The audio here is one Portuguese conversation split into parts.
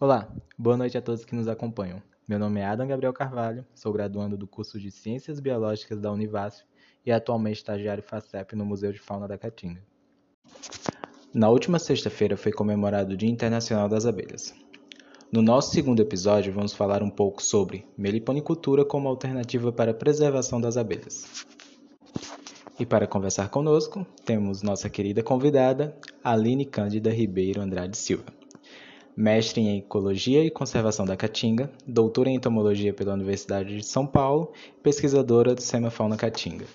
Olá, boa noite a todos que nos acompanham. Meu nome é Adam Gabriel Carvalho, sou graduando do curso de Ciências Biológicas da Univasf e atualmente estagiário FACEP no Museu de Fauna da Caatinga. Na última sexta-feira foi comemorado o Dia Internacional das Abelhas. No nosso segundo episódio, vamos falar um pouco sobre meliponicultura como alternativa para a preservação das abelhas. E para conversar conosco, temos nossa querida convidada, Aline Cândida Ribeiro Andrade Silva mestre em Ecologia e Conservação da Caatinga, doutora em Entomologia pela Universidade de São Paulo pesquisadora do Semafauna Caatinga.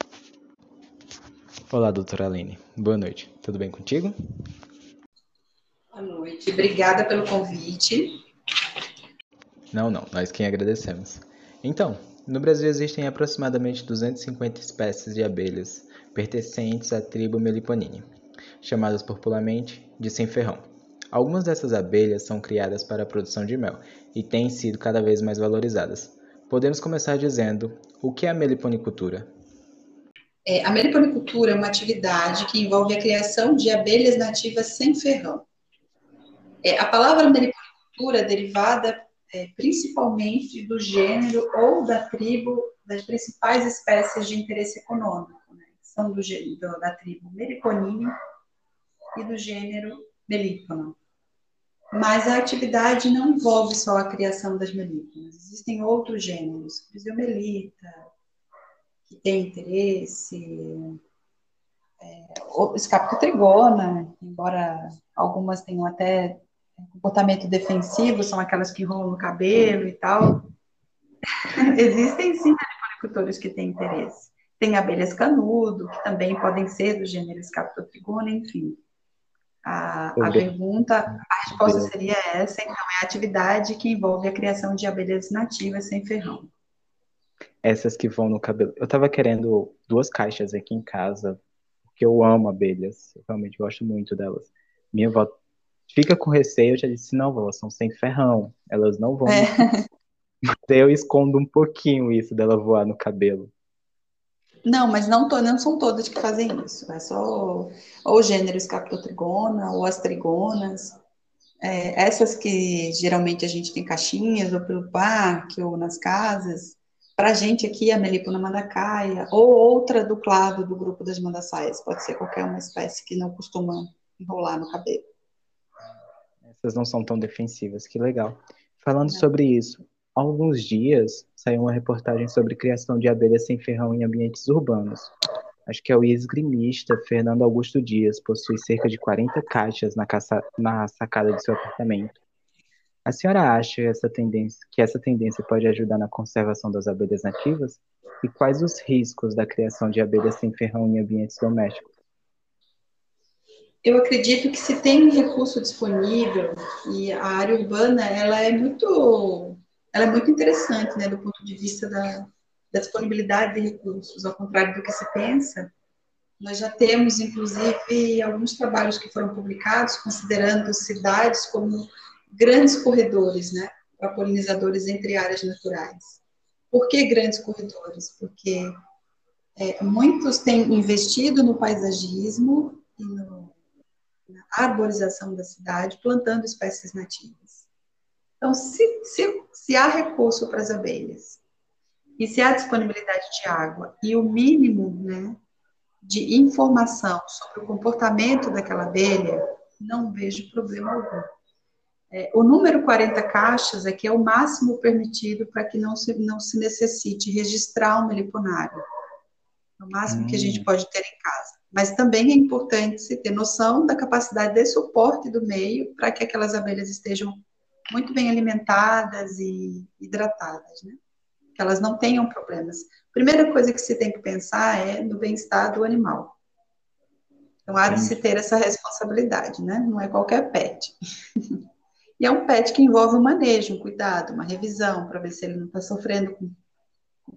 Olá, doutora Aline. Boa noite. Tudo bem contigo? Boa noite. Obrigada pelo convite. Não, não. Nós quem agradecemos. Então, no Brasil existem aproximadamente 250 espécies de abelhas pertencentes à tribo Meliponine, chamadas popularmente de sem-ferrão. Algumas dessas abelhas são criadas para a produção de mel e têm sido cada vez mais valorizadas. Podemos começar dizendo o que é a meliponicultura? É, a meliponicultura é uma atividade que envolve a criação de abelhas nativas sem ferrão. É, a palavra meliponicultura é derivada é, principalmente do gênero ou da tribo das principais espécies de interesse econômico, né? são do, da tribo Meliponine e do gênero Melipona. Mas a atividade não envolve só a criação das melíponas. Existem outros gêneros, Fisiomelita, que tem interesse, é, escapotrigona, embora algumas tenham até comportamento defensivo, são aquelas que enrolam no cabelo e tal. Existem sim agricultores que têm interesse. Tem abelhas canudo, que também podem ser do gênero Escapotrigona, enfim. A, a pergunta, a resposta seria essa, então, é a atividade que envolve a criação de abelhas nativas sem ferrão. Essas que vão no cabelo. Eu estava querendo duas caixas aqui em casa, porque eu amo abelhas, eu realmente gosto muito delas. Minha avó fica com receio, eu já disse, não, vó, são sem ferrão, elas não vão. É. Mas eu escondo um pouquinho isso dela voar no cabelo. Não, mas não, não são todas que fazem isso. É só ou o gênero escapotrigona ou as trigonas. É, essas que geralmente a gente tem caixinhas, ou pelo parque, ou nas casas. Para a gente aqui, a Melipona mandacaia, ou outra do clado do grupo das mandaçaias. Pode ser qualquer uma espécie que não costuma enrolar no cabelo. Essas não são tão defensivas, que legal. Falando sobre isso, Há alguns dias saiu uma reportagem sobre criação de abelhas sem ferrão em ambientes urbanos. Acho que é o esgrimista Fernando Augusto Dias, possui cerca de 40 caixas na, caça, na sacada de seu apartamento. A senhora acha essa que essa tendência pode ajudar na conservação das abelhas nativas? E quais os riscos da criação de abelhas sem ferrão em ambientes domésticos? Eu acredito que se tem um recurso disponível e a área urbana ela é muito ela é muito interessante, né, do ponto de vista da, da disponibilidade de recursos, ao contrário do que se pensa. Nós já temos, inclusive, alguns trabalhos que foram publicados considerando cidades como grandes corredores, né, para polinizadores entre áreas naturais. Por que grandes corredores? Porque é, muitos têm investido no paisagismo e no, na arborização da cidade, plantando espécies nativas. Então, se, se, se há recurso para as abelhas e se há disponibilidade de água e o mínimo né, de informação sobre o comportamento daquela abelha, não vejo problema algum. É, o número 40 caixas é que é o máximo permitido para que não se, não se necessite registrar um meliponário. É o máximo hum. que a gente hum. pode ter em casa. Mas também é importante se ter noção da capacidade de suporte do meio para que aquelas abelhas estejam muito bem alimentadas e hidratadas, né? Que elas não tenham problemas. Primeira coisa que se tem que pensar é no bem-estar do animal. Então, há de se ter essa responsabilidade, né? Não é qualquer pet. e é um pet que envolve um manejo, um cuidado, uma revisão, para ver se ele não está sofrendo com,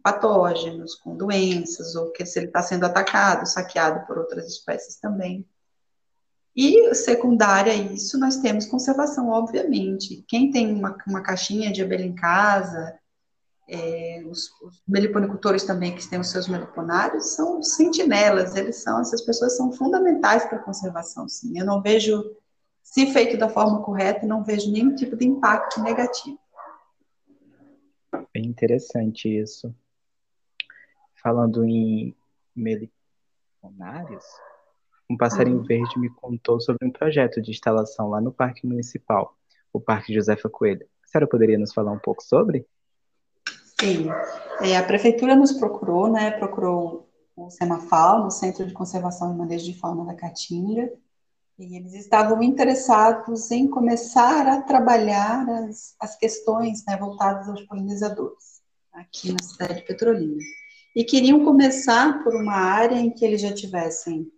patógenos, com doenças, ou que se ele está sendo atacado, saqueado por outras espécies também. E secundária a isso, nós temos conservação, obviamente. Quem tem uma, uma caixinha de abelha em casa, é, os, os, meliponicultores também que têm os seus meliponários são sentinelas, eles são, essas pessoas são fundamentais para a conservação, sim. Eu não vejo se feito da forma correta, não vejo nenhum tipo de impacto negativo. Bem interessante isso. Falando em meliponários, um passarinho uhum. verde me contou sobre um projeto de instalação lá no Parque Municipal, o Parque Josefa Coelho. A senhora poderia nos falar um pouco sobre? Sim. É, a prefeitura nos procurou, né? Procurou o Semafal, no Centro de Conservação e Manejo de Fauna da Caatinga, e eles estavam interessados em começar a trabalhar as, as questões né, voltadas aos polinizadores aqui na cidade de Petrolina. E queriam começar por uma área em que eles já tivessem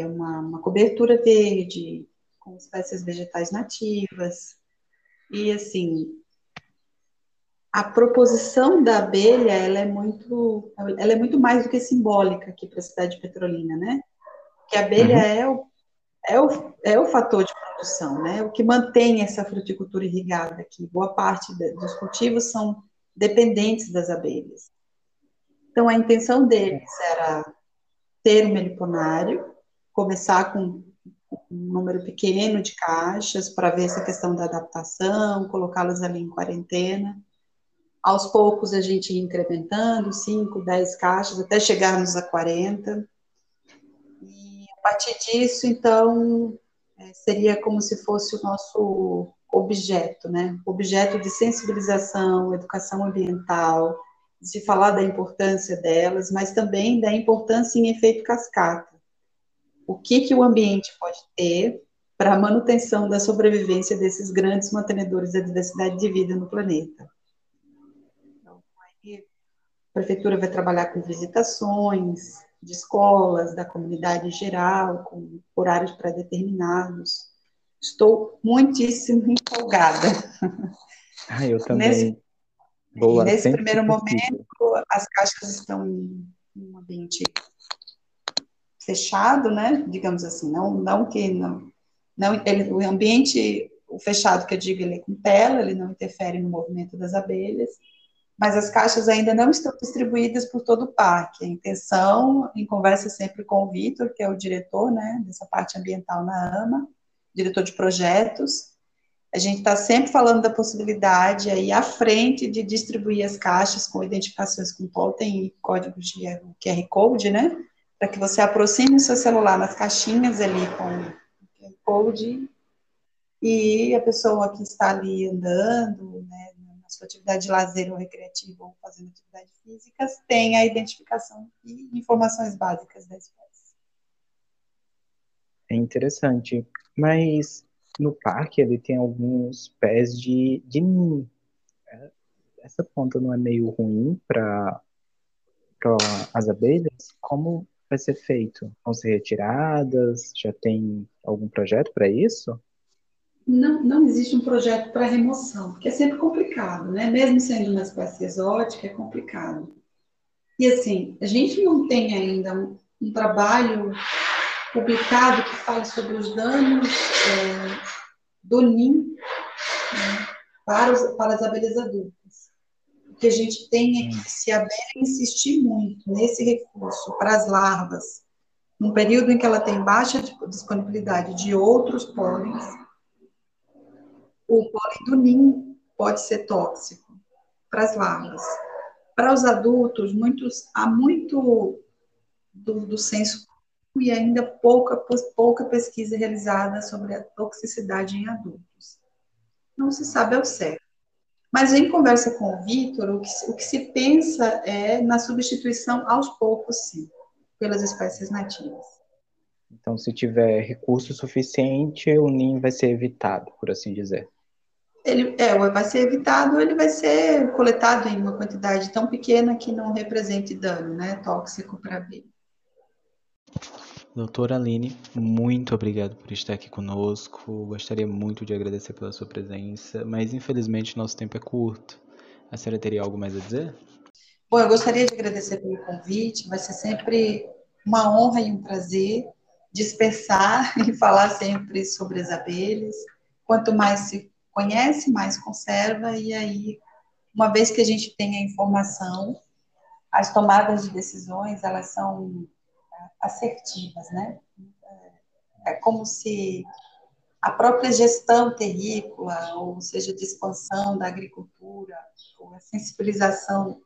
é, uma, uma cobertura verde, com espécies vegetais nativas. E, assim, a proposição da abelha, ela é muito, ela é muito mais do que simbólica aqui para a cidade de Petrolina, né? Que a abelha uhum. é, o, é, o, é o fator de produção, né? O que mantém essa fruticultura irrigada aqui. Boa parte de, dos cultivos são dependentes das abelhas. Então, a intenção deles era ter um meliponário, começar com um número pequeno de caixas para ver essa questão da adaptação, colocá-las ali em quarentena. Aos poucos a gente ia incrementando, 5, 10 caixas, até chegarmos a 40. E a partir disso, então, é, seria como se fosse o nosso objeto, né? Objeto de sensibilização, educação ambiental, de se falar da importância delas, mas também da importância em efeito cascata o que, que o ambiente pode ter para a manutenção da sobrevivência desses grandes mantenedores da diversidade de vida no planeta. Então, aí, a prefeitura vai trabalhar com visitações de escolas, da comunidade em geral, com horários pré-determinados. Estou muitíssimo empolgada. Ah, eu também. Nesse, Boa, nesse primeiro momento, as caixas estão em um ambiente fechado, né? Digamos assim, não, não que não, não ele, o ambiente o fechado que eu digo ele é com tela, ele não interfere no movimento das abelhas, mas as caixas ainda não estão distribuídas por todo o parque. A intenção, em conversa sempre com o Vitor, que é o diretor, né, dessa parte ambiental na AMA, diretor de projetos, a gente está sempre falando da possibilidade aí à frente de distribuir as caixas com identificações com totem e códigos de QR Code, né? Para que você aproxime o seu celular nas caixinhas ali com o code e a pessoa que está ali andando, né, na sua atividade de lazer ou recreativo ou fazendo atividades físicas, tenha a identificação e informações básicas da espécie. É interessante, mas no parque ele tem alguns pés de, de ninho. É, essa ponta não é meio ruim para as abelhas? Como vai ser feito? Vão ser retiradas? Já tem algum projeto para isso? Não, não existe um projeto para remoção, porque é sempre complicado, né? Mesmo sendo uma espécie exótica, é complicado. E assim, a gente não tem ainda um, um trabalho publicado que fale sobre os danos é, do ninho né, para, os, para as abelhas adultas que a gente tem é que, se a insistir muito nesse recurso para as larvas, num período em que ela tem baixa disponibilidade de outros pólens, o pólen do ninho pode ser tóxico para as larvas. Para os adultos, muitos, há muito do, do senso e ainda pouca, pouca pesquisa realizada sobre a toxicidade em adultos. Não se sabe ao certo. Mas em conversa com o Vitor, o que, o que se pensa é na substituição aos poucos, sim, pelas espécies nativas. Então, se tiver recurso suficiente, o ninho vai ser evitado, por assim dizer. Ele é, vai ser evitado, ele vai ser coletado em uma quantidade tão pequena que não represente dano, né, tóxico para a abelha. Doutora Aline, muito obrigado por estar aqui conosco. Gostaria muito de agradecer pela sua presença, mas infelizmente nosso tempo é curto. A senhora teria algo mais a dizer? Bom, eu gostaria de agradecer pelo convite. Vai ser sempre uma honra e um prazer dispersar e falar sempre sobre as abelhas. Quanto mais se conhece, mais conserva, e aí, uma vez que a gente tem a informação, as tomadas de decisões, elas são assertivas, né? É como se a própria gestão terrícola, ou seja, de expansão da agricultura, ou a sensibilização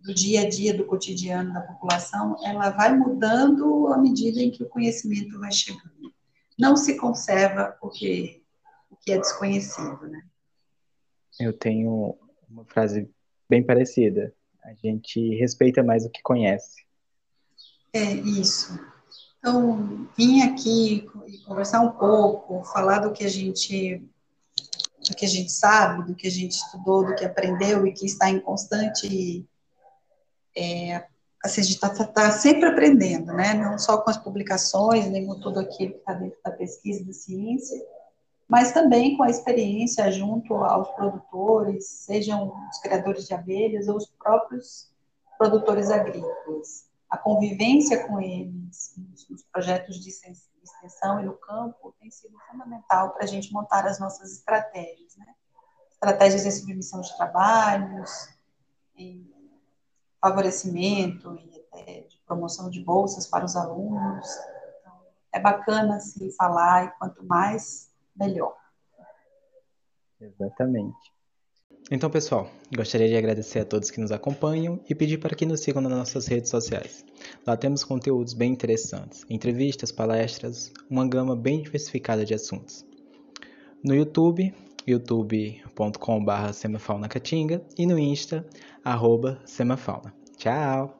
do dia a dia, do cotidiano da população, ela vai mudando à medida em que o conhecimento vai chegando. Não se conserva o que, o que é desconhecido, né? Eu tenho uma frase bem parecida. A gente respeita mais o que conhece. É isso. Então, vim aqui conversar um pouco, falar do que a gente do que a gente sabe, do que a gente estudou, do que aprendeu e que está em constante é, assim, a gente está tá sempre aprendendo, né? Não só com as publicações, nem com tudo aquilo que está dentro da pesquisa da ciência, mas também com a experiência junto aos produtores, sejam os criadores de abelhas ou os próprios produtores agrícolas. A convivência com eles nos projetos de extensão e no campo tem sido fundamental para a gente montar as nossas estratégias, né? Estratégias de submissão de trabalhos, em favorecimento e até de promoção de bolsas para os alunos. Então, é bacana assim falar e quanto mais melhor. Exatamente. Então, pessoal, gostaria de agradecer a todos que nos acompanham e pedir para que nos sigam nas nossas redes sociais. Lá temos conteúdos bem interessantes, entrevistas, palestras, uma gama bem diversificada de assuntos. No YouTube, youtube.com.br semafaunacatinga e no Insta, arroba semafauna. Tchau!